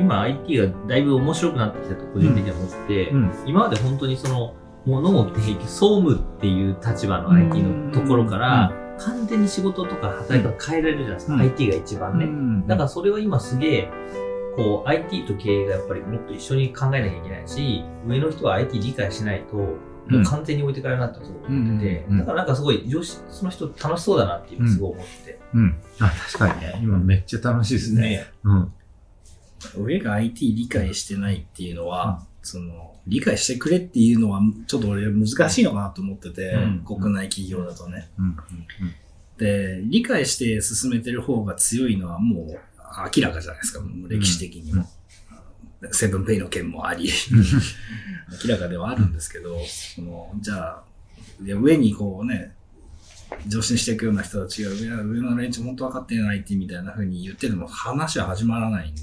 今 IT がだいぶ面白くなってきたと個人的には思って、うん今まで本当にその、物を提供、総務っていう立場の IT のところから、完全に仕事とか働き方変えられるじゃないですか。うん IT が一番ね。ねだからそれは今すげえ、こう IT と経営がやっぱりもっと一緒に考えなきゃいけないし、上の人は IT 理解しないと、もう完全に置いてかれるなってす思ってて、うんうんうんだからなんかすごい上司、その人楽しそうだなっていうのすごい思ってて。うん。あ、確かにね。今めっちゃ楽しいですね。ねうん。上が IT 理解してないっていうのは、その、理解してくれっていうのは、ちょっと俺難しいのかなと思ってて、うん。国内企業だとね。うん。で、理解して進めてる方が強いのはもう明らかじゃないですか、もう歴史的にも。セブンペイの件もあり、明らかではあるんですけど、そのじゃあ、で上にこうね、上司にしていくような人たちが上上の連中本当分かってないってみたいな風に言ってても話は始まらないんで、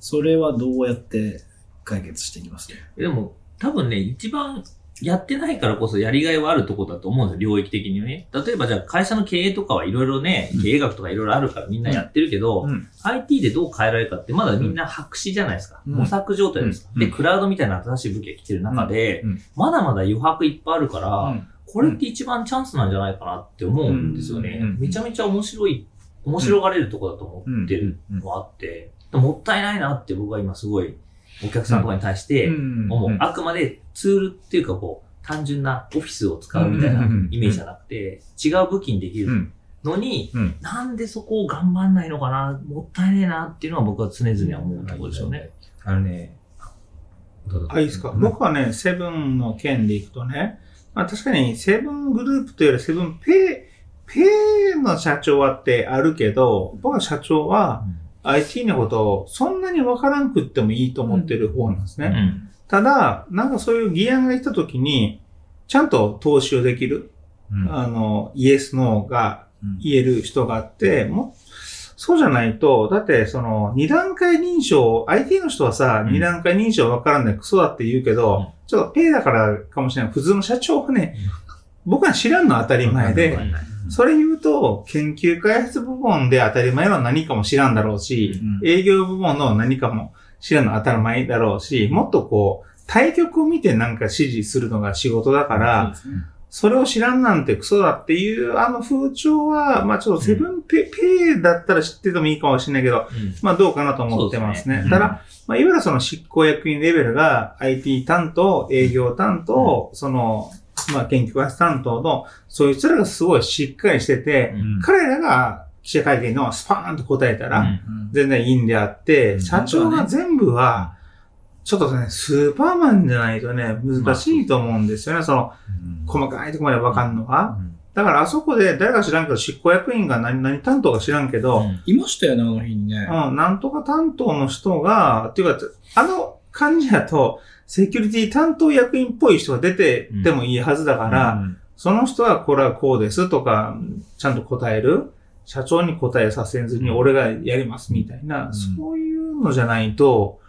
それはどうやって解決していきます？でも、多分ね、一番やってないからこそやりがいはあるとこだと思うんですよ、領域的にね。例えばじゃあ会社の経営とかはいろいろね、経営学とかいろいろあるからみんなやってるけど、うん。IT でどう変えられるかってまだみんな白紙じゃないですか。うん模索状態です。うんで、クラウドみたいな新しい武器が来てる中で、うんまだまだ余白いっぱいあるから、うんこれって一番チャンスなんじゃないかなって思うんですよね。うん。めちゃめちゃ面白い、面白がれるとこだと思ってるのもあって、もったいないなって僕は今すごいお客さんとかに対して思う。あくまでツールっていうかこう、単純なオフィスを使うみたいなイメージじゃなくて、違う武器にできるうん。のに、うん。なんでそこを頑張んないのかな、もったいねえなっていうのは僕は常々思うところですよね。あのね、あ、いいですか。うん。僕はね、セブンの件でいくとね、まあ確かにセブングループというよりセブンペイ、ペイの社長はってあるけど、僕は社長は IT のことをそんなにわからんくってもいいと思ってる方なんですね。うん。ただ、なんかそういう議案が来た時に、ちゃんと投資をできる、うんあの、イエス、ノーがうん言える人があって、もう、そうじゃないと、だってその二段階認証、IT の人はさ、うん。二段階認証わからんないクソだって言うけど、うん。ちょっとペイだからかもしれない。普通の社長はね、僕は知らんのは当たり前で、それ言うと、研究開発部門で当たり前の何かも知らんだろうし、うん。営業部門の何かも知らんの当たり前だろうし、もっとこう、対局を見てなんか指示するのが仕事だから、それを知らんなんてクソだっていうあの風潮は、まあちょっとセブンペ,、ペイだったら知っててもいいかもしれないけど、うん。まあどうかなと思ってますね。すね。ただ、まあいわゆるその執行役員レベルが IT 担当、営業担当、その、まあ研究開発担当の、そういう人らがすごいしっかりしてて、うん。彼らが記者会見のスパーンと答えたら、うん。全然いいんであって、うん。社長が全部は、ちょっとね、スーパーマンじゃないとね、難しいと思うんですよね。その、細かいところまでわかんのは。だからあそこで誰か知らんけど、執行役員が何、何担当か知らんけど、うん、いましたよね、あの日にね。なんとか担当の人が、っていうか、あの感じだと、セキュリティ担当役員っぽい人が出ててもいいはずだから、その人はこれはこうですとか、ちゃんと答える。社長に答えさせずに俺がやりますみたいな、んそういうのじゃないと、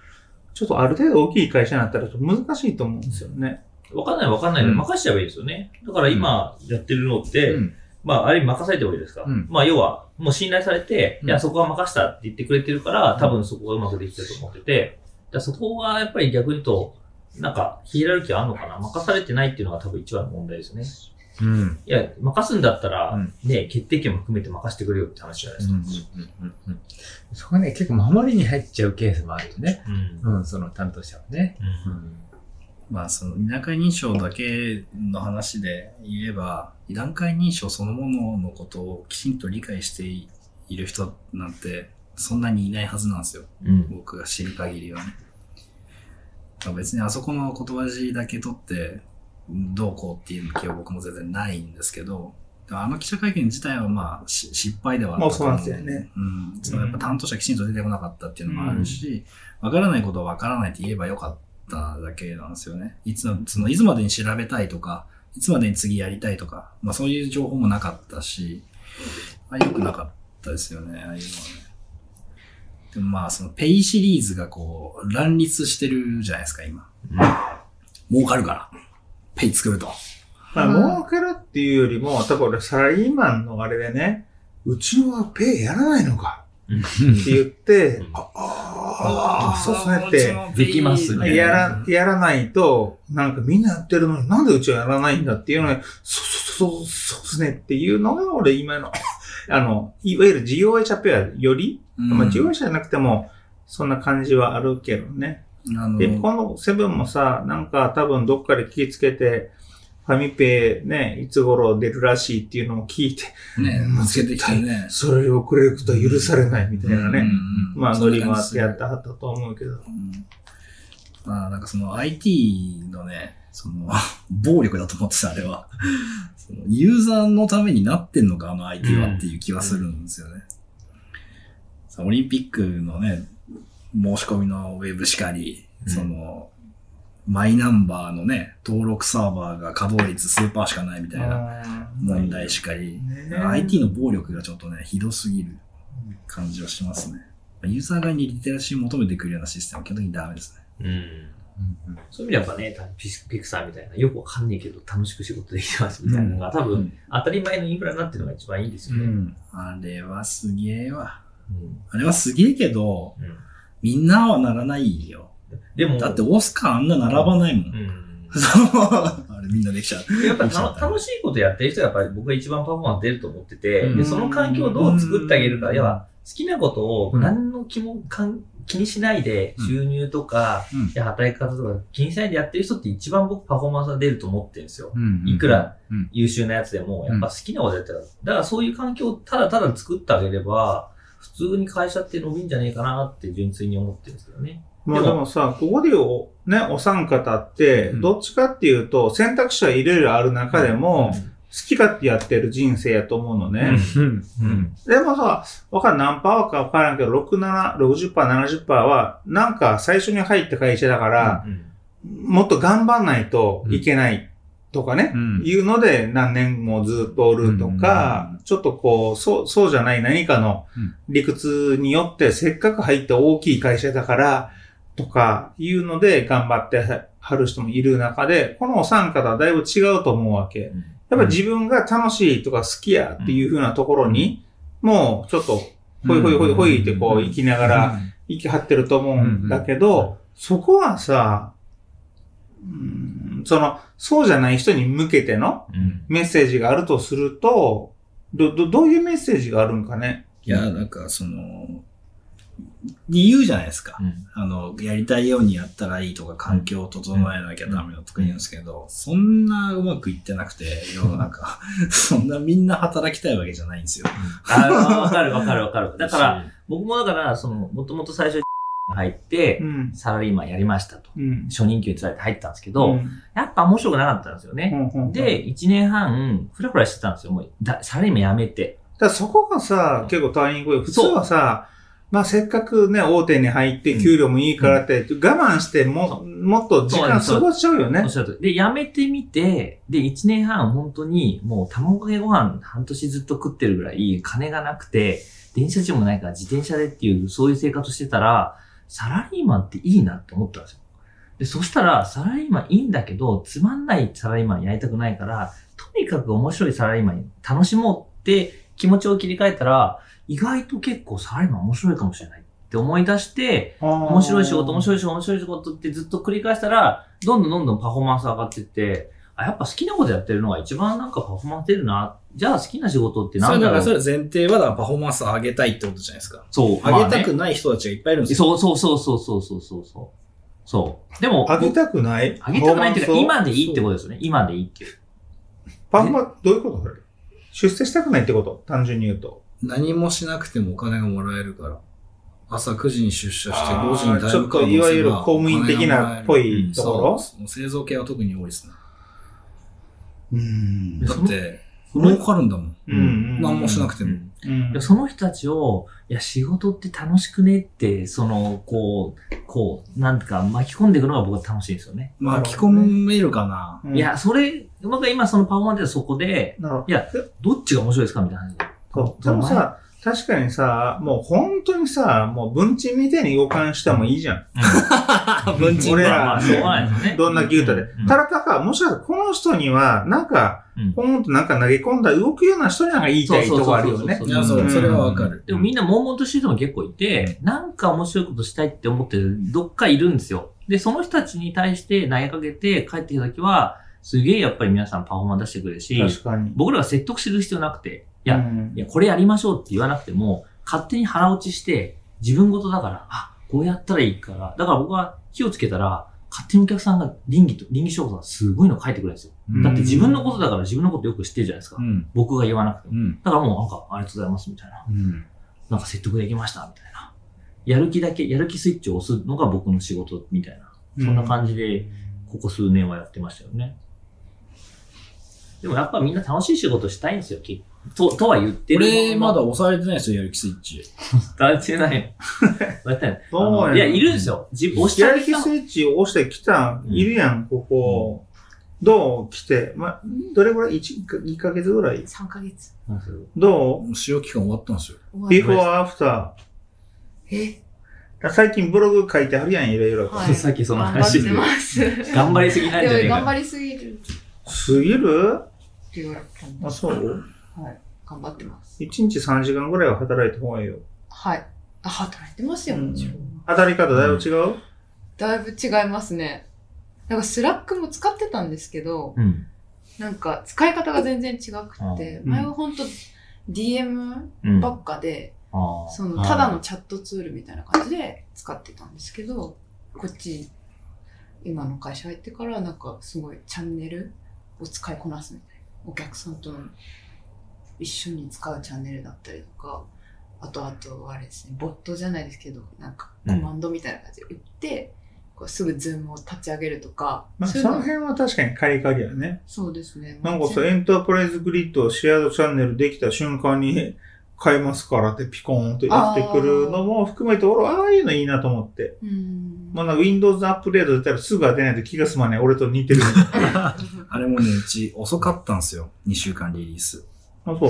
ちょっとある程度大きい会社になったら難しいと思うんですよね。わかんないわかんないでうん。任しちゃえばいいですよね。だから今やってるのって、うん。まあ、あれ任されてもいいですか、うん。まあ、要は、もう信頼されて、うん。いや、そこは任したって言ってくれてるから、多分そこがうまくできてると思ってて、だからそこはやっぱり逆に言うと、なんか、ヒエラルキーあるのかな？任されてないっていうのが多分一番の問題ですよね。うん。いや、任すんだったら、うんね、決定権も含めて任せてくれよって話じゃないですか。そこがね、結構守りに入っちゃうケースもあるよね。うん。うん、その担当者はね。うんまあ、その、二段階認証だけの話で言えば、二段階認証そのもののことをきちんと理解している人なんて、そんなにいないはずなんですよ。うん。僕が知る限りはね。まあ別にあそこの言葉尻だけ取って、どうこうっていう気は僕も全然ないんですけど、あの記者会見自体はまあし失敗ではあったそうなんですよね。うん。そのやっぱ担当者きちんと出てこなかったっていうのもあるし、わ、からないことはわからないって言えばよかっただけなんですよね。いつの、そのいつまでに調べたいとか、いつまでに次やりたいとか、まあそういう情報もなかったし、あ良くなかったですよね、ああいうのはね。でもまあそのペイシリーズがこう乱立してるじゃないですか、今。儲かるから。ペイ作ると。まあ、儲かるっていうよりも、多分俺サラリーマンのあれでね、うちはペイやらないのか。って言って、ああー、そうっすねって、できますねやら、やらないと、なんかみんなやってるのになんでうちはやらないんだっていうのに、そうそうそう、そうですねっていうのが俺今の、あの、いわゆる事業会社ペアより、まあ事業会社じゃなくても、そんな感じはあるけどね。あので、このセブンもさ、なんか多分どっかで気ぃつけて、ファミペイね、いつ頃出るらしいっていうのを聞いて、ね、うんつけてきてね。それより遅れることは許されないみたいなね。うんうんまあ、そんなノリもあ感じするってやってはったと思うけど。うんまあ、なんかその IT のね、その、暴力だと思ってた、あれは。そのユーザーのためになってんのか、あの IT はっていう気はするんですよね。さオリンピックのね、申し込みのウェブしかり、うんその、マイナンバーのね、登録サーバーが稼働率数パーしかないみたいな問題しかり、ね IT の暴力がちょっとね、ひどすぎる感じはしますね。ユーザー側にリテラシーを求めてくるようなシステムは基本的にダメですね。うん。そういう意味ではやっぱね、ピピクサーみたいな、よくわかんないけど楽しく仕事できてますみたいなのが、多分、当たり前のインフラになってるのが一番いいんですよね。うん。あれはすげえわ。うんあれはすげえけど、うんみんなはならないよ。でも、だってオスカーあんな並ばないもん。うん。あれみんなできちゃう。やっぱ楽しいことやってる人がやっぱり僕が一番パフォーマンス出ると思ってて、うんでその環境をどう作ってあげるか、うん要は好きなことをうん何の気もかん気にしないでうん収入とか、うん働き方とか気にしないでやってる人って一番僕パフォーマンスが出ると思ってるんですよ。うんいくらうん優秀なやつでも、やっぱ好きなことやってる。だからそういう環境をただただ作ってあげれば、普通に会社って伸びんじゃねえかなって純粋に思ってるんですけどね。まあでもさ、ここでお、ね、お三方って、うんどっちかっていうと、選択肢はいろいろある中でも、好き勝手やってる人生やと思うのね。うん。うん。でもさ、わかん何パーかわからんけど、6、7、60%、70%は、なんか最初に入った会社だから、うんもっと頑張んないといけないとかね、うん。いうので何年もずっとおるとか、ちょっとこう、そう、そうじゃない何かのうん。理屈によってせっかく入った大きい会社だから、とかいうので頑張ってはる人もいる中で、このお三方はだいぶ違うと思うわけ。やっぱり自分が楽しいとか好きやっていう風なところに、もうちょっと、ほいほいほいほいってこう生きながら、生き張ってると思うんだけど、そこはさ、うんその、そうじゃない人に向けてのうん。メッセージがあるとすると、ど、ど、どういうメッセージがあるんかね？いや、なんかその、理由じゃないですか。うんあの、やりたいようにやったらいいとか、環境を整えなきゃダメだとか言うんですけど、そんなうまくいってなくて、世の中、そんなみんな働きたいわけじゃないんですよ。あわかるわかるわかる。だから、僕もだから、その、もともと最初に入ってう、ん。サラリーマンやりましたと。うん。初任給につられて入ったんですけど、うんやっぱ面白くなかったんですよね。で、1年半、フラフラしてたんですよ。もうだ、サラリーマン辞めて。だそこがさ、結構ターニング普通はさ、まあせっかくね、大手に入って給料もいいからって、我慢しても、もっと時間過ごしちゃうよねで、辞めてみて、で、1年半本当にもう卵かけご飯半年ずっと食ってるぐらい金がなくて、電車賃もないから自転車でっていう、そういう生活してたら、サラリーマンっていいなって思ったんですよ。で、そしたら、サラリーマンいいんだけど、つまんないサラリーマンやりたくないから、とにかく面白いサラリーマン楽しもうって気持ちを切り替えたら、意外と結構サラリーマン面白いかもしれないって思い出して、面面白い仕事、面い。白い仕事、面白い仕事ってずっと繰り返したら、どんどんどんどんパフォーマンス上がっていって、あ、やっぱ好きなことやってるのが一番なんかパフォーマンス出るな。じゃあ好きな仕事ってそれだから、なんだろうそれ前提はだからパフォーマンスを上げたいってことじゃないですか。そう。上げたまあくない人たちがいっぱいいるんですよ。ねそうそうそうそうそうそうそう。そう。でも、あげたくない？あげたくないっていうか、今でいいってことですよね。今でいいっていう。パフォーマンス、どういうことそれ？出世したくないってこと？単純に言うと。何もしなくてもお金がもらえるから。朝9時に出社してあー5時にタイムカードちょっといわゆる公務員的なっぽいところ？そう製造系は特に多いですね。うんだって、儲かるんだもん。うん何もしなくても。うんでその人たちを、いや、仕事って楽しくねって、その、こう、こう、なんか巻き込んでいくのが僕は楽しいんですよね。巻き込めるかな。うんいや、それ、僕は今そのパフォーマンスでそこで、なるほどいや、どっちが面白いですかみたいな。そう。でもさ、確かにさ、もう本当にさ、もう文鎮みたいに動かんしてもいいじゃん。文鎮俺らしょうがないですよね。どんな牛タでうん。ただ、たか、もしかしたらこの人には、なんか、うんポンとなんか投げ込んだ動くような人になんか言いたいとこあるよねそう。いや、そうう、んそれはわかる。でもみんな悶々としてる人も結構いて、なんか面白いことしたいって思ってる、どっかいるんですよ。で、その人たちに対して投げかけて帰ってきたときは、すげえやっぱり皆さんパフォーマンス出してくれるし、確かに。僕らが説得する必要なくて、いや、うんいや、これやりましょうって言わなくても、勝手に腹落ちして、自分事だから、あ、こうやったらいいから、だから僕は火をつけたら、勝手にお客さんが倫理と、倫理証拠がすごいの書いてくれるんですよ。だって自分のことだから自分のことよく知ってるじゃないですか。うん。僕が言わなくても。うん。だからもうなんか、ありがとうございますみたいな。うん。なんか説得できましたみたいな。やる気だけ、やる気スイッチを押すのが僕の仕事みたいな。そんな感じで、ここ数年はやってましたよね。でもやっぱみんな楽しい仕事したいんですよ、きと、とは言ってる俺、まだ押されてないですよ、やる気スイッチ。伝えてない。伝えてない。いや、いるんですよ。自押してやる気スイッチを押してきた、いるやん、ここ。どう来て、ま、どれぐらい ?1 か、2ヶ月ぐらい？3ヶ月。どう？試用期間終わったんですよ。ビフォーアフタえ？ー。最近ブログ書いてあるやん、いろいろと。はい。さっきその頑張話ってます。頑張りすぎなんじゃねえか。でも頑張りすぎるってすぎる？言われたあ、す。そう？はい。頑張ってます。?1 日3時間ぐらいは働いた方がいいよ。はい。あ、働いてますよ、もちろん。働き方だいぶ違う、だいぶ違いますね。なんかスラックも使ってたんですけど、うん。なんか使い方が全然違くて、うん前は本当 DM うん。ばっかで、あーそのただのチャットツールみたいな感じで使ってたんですけど、こっち、今の会社入ってからなんかすごいチャンネルを使いこなすみたいな。お客さんとの一緒に使うチャンネルだったりとか、あとあとあれですね、ボットじゃないですけど、なんかコマンドみたいな感じで打って、こうすぐズームを立ち上げるとか、まあ、そのその辺は確かにカリカリやね。そうですね。なんかさ、 Enterprise Grid を shared channel できた瞬間に変えますからってピコーンとやってくるのも含めて、俺、ああいうのいいなと思って。うん。まあ、なんか Windows アップデート出たらすぐ当てないと気が済まない。俺と似てる。あ、あれもね、うち遅かったんですよ。2週間リリース。そう。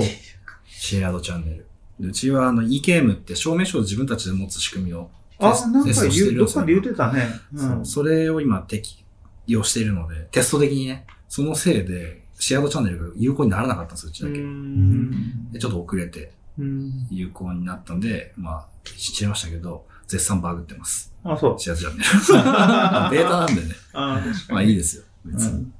shared channel。でうちはあの eKM って証明書を自分たちで持つ仕組みをあテス、なんかテストして言う、るんですよどっかで言ってたね。う。そうんそれを今適用しているので、テスト的にね、そのせいでシェアードチャンネルが有効にならなかったんですよ、うちうだけ。ん。でちょっと遅れてうん。有効になったんで、まあ、知っちゃいましたけど、絶賛バグってます。あ、そう。シェアードチャンネル。ベータなんでね。あ確かに。まあいいですよ。別に。うん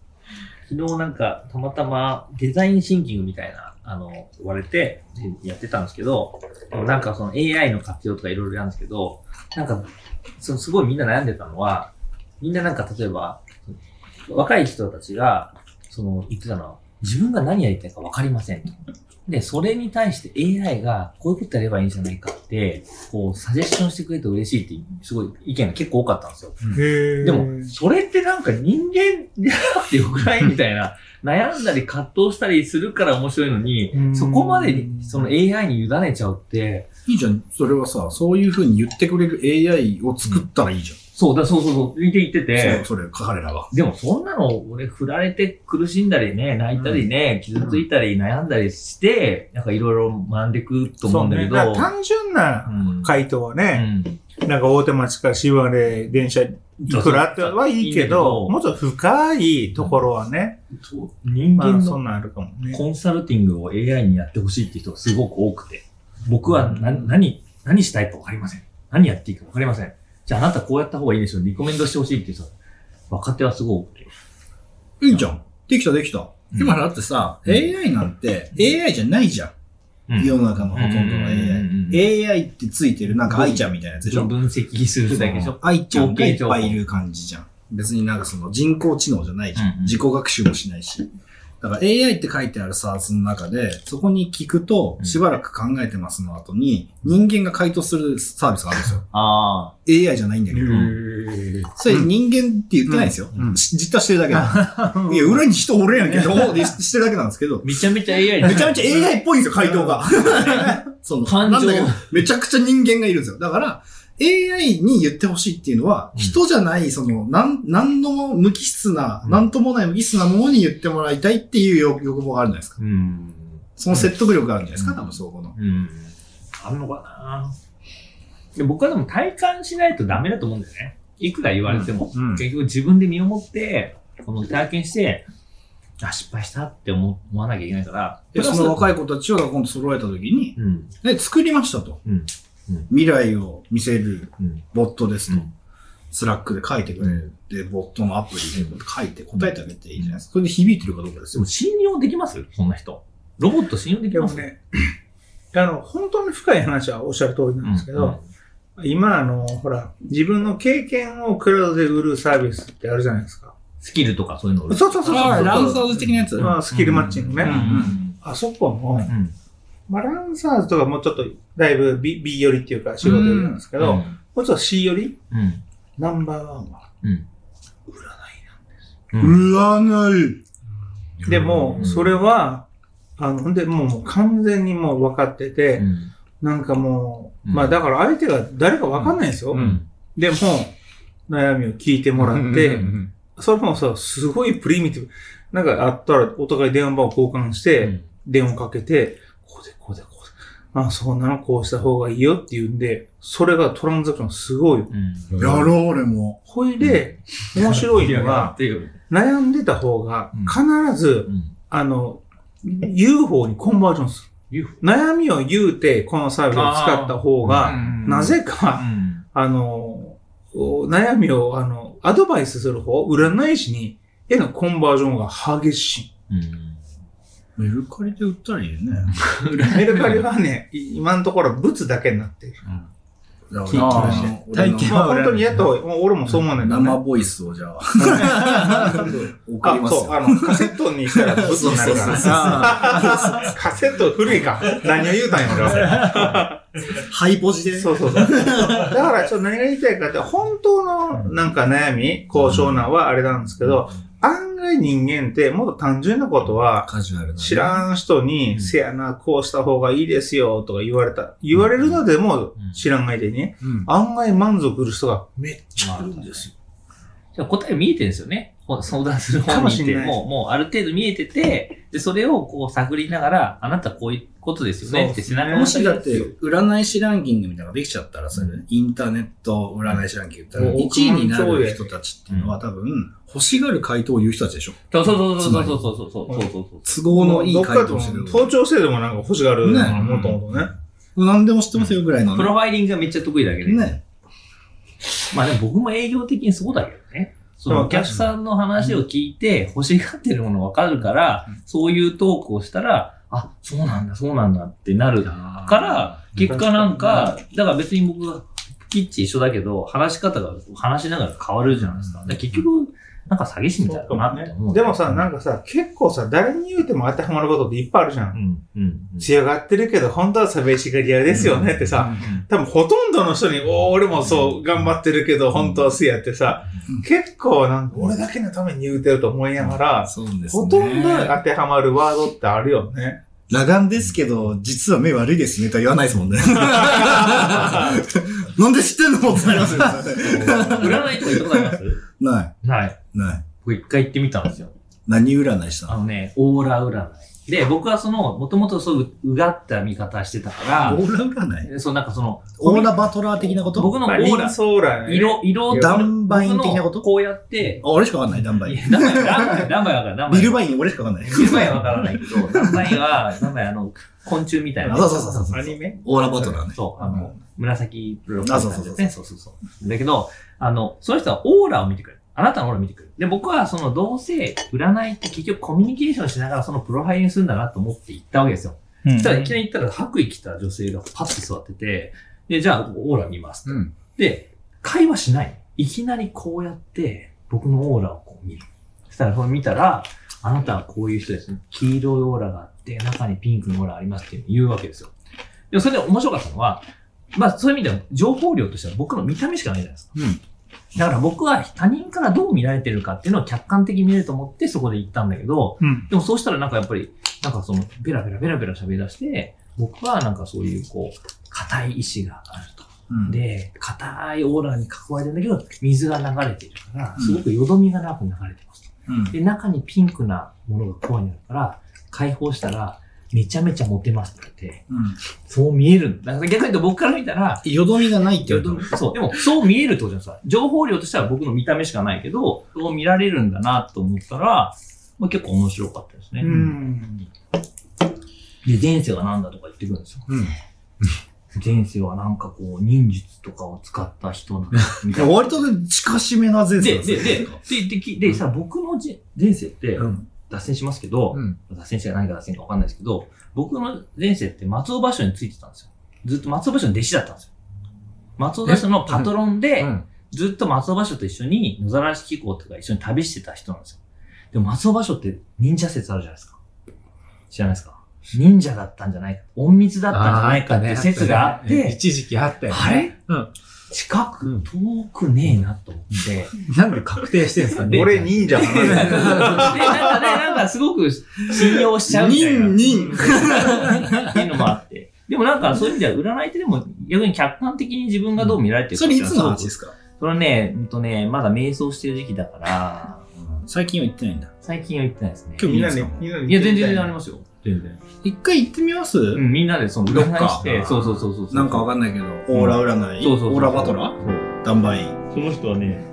昨日なんか、たまたまデザインシンキングみたいな、あの、言われて、でやってたんですけど、なんかその AI の活用とかいろいろやるんですけど、なんか、そのすごいみんな悩んでたのは、みんななんか例えば、若い人たちが、その言ってたのは、自分が何やりたいか分かりませんと。で、それに対して AI がこういうことやればいいんじゃないかって、こう、サジェッションしてくれると嬉しいって、すごい意見が結構多かったんですよ。でも、それってなんか人間じゃなくてよくないみたいな、悩んだり葛藤したりするから面白いのにう、ん。そこまでその AI に委ねちゃうって、いいじゃん。それはさ、そういう風に言ってくれる AI を作ったらいいじゃん。そうだ、そうそうそう、見て言ってて、そうそれ、彼らが。でもそんなの俺振られて苦しんだりね、泣いたりね、傷ついたり悩んだりして、なんかいろいろ学んでいくと思うんだけど、そうね。単純なうん。回答はうね、んなんか大手町から芝で電車いくらってはいいけど、もっと深いところはね、そう人ま間そんなんあるかもね。コンサルティングを AI にやってほしいっていう人がすごく多くて、僕はな何、何したいか分かりません。何やっていいか分かりません。じゃああなたこうやった方がいいですよ。リコメンドしてほしいっていう人、若手はすごく多くて。いいじゃん。できたできた。うん今だってさ、うん AI なんて AI じゃないじゃん。うん世の中のほとんどのうんうんうん AI。AI ってついてるなんか愛ちゃんみたいなやつでしょ？分析するだけでしょ？愛ちゃんがいっぱいいる感じじゃん。別になんかその人工知能じゃないじゃん。うんうん自己学習もしないし。だから AI って書いてあるサースの中で、そこに聞くと、しばらく考えてますの後に、人間が回答するサービスがあるんですよ。あ AI じゃないんだけど。それ人間って言ってないですよ。うんし実はしてるだけだ。いや、裏に人おるやんけど、でしてるだけなんですけどあ。。めちゃめちゃ AI めちゃめちゃ AI っぽいんですよ、回答が。その、感情なんだけど、めちゃくちゃ人間がいるんですよ。だから、AI に言ってほしいっていうのは、うん人じゃない、その、なん、なんのも無機質な、うんなんともない無機質なものに言ってもらいたいっていう欲欲望があるじゃないですか。うん。その説得力があるんじゃないですか、多分そこの。うん。あるのかなで僕はでも体感しないとダメだと思うんだよね。いくら言われても、うんうん結局自分で身をもって、この体験して、あ、失敗したって思思わなきゃいけないから。で、その若い子たちを今度揃えた時に、うん。で、作りましたと。うん。未来を見せるうん。ボットですと。うんスラックで書いてくれる。で、ボットのアプリで書いて答えてあげていいじゃないですか。それで響いてるかどうかですよでも。信用できます？そんな人。ロボット信用できます？でもね、あの、本当に深い話はおっしゃる通りなんですけど、今、あの、ほら、自分の経験をクラウドで売るサービスってあるじゃないですか。スキルとかそういうのを売るそうそうそうそう。ランサーズ的なやつ。まあ、スキルマッチングね。うんうんあそこも、うん。まあ、ランサーズとかもうちょっと、だいぶ B, B 寄りっていうか仕事寄りなんですけど、もうちょっと C 寄り？うん。ナンバーワンはうん。占いうん。占い。でも、うんそれは、あの、ほんで、もうもう完全にもう分かってて、うん。なんかもう、うんまあだから相手が誰か分かんないんですよ。うん。でも、悩みを聞いてもらって、うんそれもさ、すごいプリミティブ。なんかあったらお互い電話番号交換して、電話かけて、こうでこうでこうで。あ、そうなの、こうした方がいいよって言うんで、それがトランザクションすごい。うん。やろう、俺も。ほいで、面白いのやがっ、ていう。悩んでた方がうん必ず、うん。あの、言う方にコンバージョンする。UFO。悩みを言うて、このサービスを使った方が、なぜか、うん。あの、お悩みを、あの、アドバイスする方、占い師に、へのコンバージョンが激しい。うん。メルカリで売ったらいいよね。メルカリはね、い今のところ物だけになってる。だ聞いてました俺の体験まあ本当にやった方がいい。もう俺もそう思うねんだけどね生ボイスをじゃあ、あ、送りますそう、よ。あの、カセットにしたら物になるから。カセット古いか。何を言うたんや、俺は。ハイポジで。そうそうそう。だから、ちょっと何が言いたいかって、本当のなんか悩み、交渉なんはあれなんですけど、案外人間ってもっと単純なことは、カジュアルなね。知らん人に、せやな、こうした方がいいですよ、とか言われた。言われるのでも知らん相手に、うん。案外満足する人がめっちゃいるんですよ。じゃあ答え見えてるんですよね。ほ相談する方にいて、かもしれないもう、もうある程度見えてて、で、それをこう探りながら、あなたこういうことですよねって背中をも押しだって、占い師ランキングみたいなのができちゃったら、それで、インターネット占い師ランキングってもう1位になる人たちっていうのは多分、欲しがる回答を言う人たちでしょ。そうそうそうそうそうそうそうそうそうそう。都合のいいどっかと回答をしてる。盗聴制度もなんか欲しがるもともとね。何でも知ってますよぐらいのね。プロファイリングがめっちゃ得意だけど、ね。まあでも僕も営業的にそうだけどね。そのお客さんの話を聞いて欲しがってるもの分かるから、そういうトークをしたら、あ、そうなんだ、そうなんだってなるから、結果なんか、だから別に僕がキッチ一緒だけど、話し方が話しながら変わるじゃないですか。で結局、なんか詐欺師みたいだなって思う。でもさ、なんかさ、結構さ、誰に言うても当てはまることっていっぱいあるじゃ。うんん、うん、うん。強がってるけど、本当は寂しがり屋ですよねってさ、多分ほとんどの人に、おー俺もそう、頑張ってるけど、本当は好きやってさ、結構なんか、俺だけのために言うてると思いながら、そうですね。ほとんど当てはまるワードってあるよね。裸眼ですけど、実は目悪いですねとは言わないですもんね。なんで知ってんのってなりますよ。占いとか行ったことあります？ない。ない。ない。僕一回行ってみたんですよ。何占いしたの？あのね、オーラ占い。で、僕はその、もともとそう、うがった見方してたかオーラ占い？ら、そう、なんかその、オーラバトラー的なこと？僕のオまあ、ーラ、ソーラーね。色、色、ダンバイン的なこと？こうやって、あ俺しかわかんない、ダンバイン。ダンバイン、ダンバイン、ダンバインわかる、ダンバイン。ビルバイン俺しかわかんない。ビルバインはわからないけど、ダンバインは、ダンバインあの、昆虫みたいな。そうそうそうそうアニメ？オーラバトラーね。そう、あの、紫プロあそうそうそうね。そうそうそう。だけど、あの、その人はオーラを見てくれる。あなたのオーラを見てくれる。で、僕はその、どうせ占いって結局コミュニケーションしながらそのプロファイリングするんだなと思って行ったわけですよ。そしたらいきなり行ったら白衣着た女性がパッて座ってて、で、じゃあオーラ見ますと。うん。で、会話しない。いきなりこうやって僕のオーラをこう見る。そしたらそれ見たら、あなたはこういう人ですね。黄色いオーラがあって、中にピンクのオーラありますって言うわけですよ。でもそれで面白かったのは、まあそういう意味では情報量としては僕の見た目しかないじゃないですか。うんだから僕は他人からどう見られてるかっていうのを客観的に見れると思ってそこで行ったんだけど、うん。でもそうしたらなんかやっぱり、なんかその、ベラベラベラベラ喋り出して、僕はなんかそういうこう、硬い意志があると。うんで、硬いオーラに囲われてるんだけど、水が流れているから、すごくよどみがなく流れてますと。うんで、中にピンクなものがコアにあるから、解放したら、めちゃめちゃモテますって言って、うん。そう見えるんだ。から逆に言うと僕から見たら、よどみがないってことそう、でもそう見えるってことじゃないですか。情報量としては僕の見た目しかないけど、そう見られるんだなと思ったら、まあ、結構面白かったですね。うん。で、前世は何だとか言ってくるんですよ。うん。前世はなんかこう、忍術とかを使った人なんだ、みいやたいな。割と近しめな前世で、で、で、で、で、で、で、さ、僕のじ前世って、うん。脱線しますけど、うん。脱線して何が脱線か分かんないですけど、僕の前世って松尾芭蕉についてたんですよ。ずっと松尾芭蕉の弟子だったんですよ。松尾芭蕉のパトロンで、うん。ずっと松尾芭蕉と一緒に野ざらし機構とか一緒に旅してた人なんですよ。でも松尾芭蕉って忍者説あるじゃないですか。知らないですか？忍者だったんじゃないか。隠密だったんじゃないかっていう説があって、一時期あったよね。あれ？うん。近く、遠くねえなと思って。なんで確定してんすかね。俺忍者かで、な。なんかね、なんかすごく信用しちゃうみたいな。忍忍っていうのもあって。でもなんかそういう意味では占いってでも逆に客観的に自分がどう見られてるかそれいつの話すですか？それはね、うんとね、まだ瞑想してる時期だから、最近は行ってないんだ。最近は行ってないですね。今日みんなで、みんなで。いや、全然ありますよ。全然。一回行ってみます？うん、みんなでそのどっかして、そうそうそうそうそう。なんかわかんないけど、オーラ占い？そうそう。オーラバトラ？そう。ダンバイン。その人はね、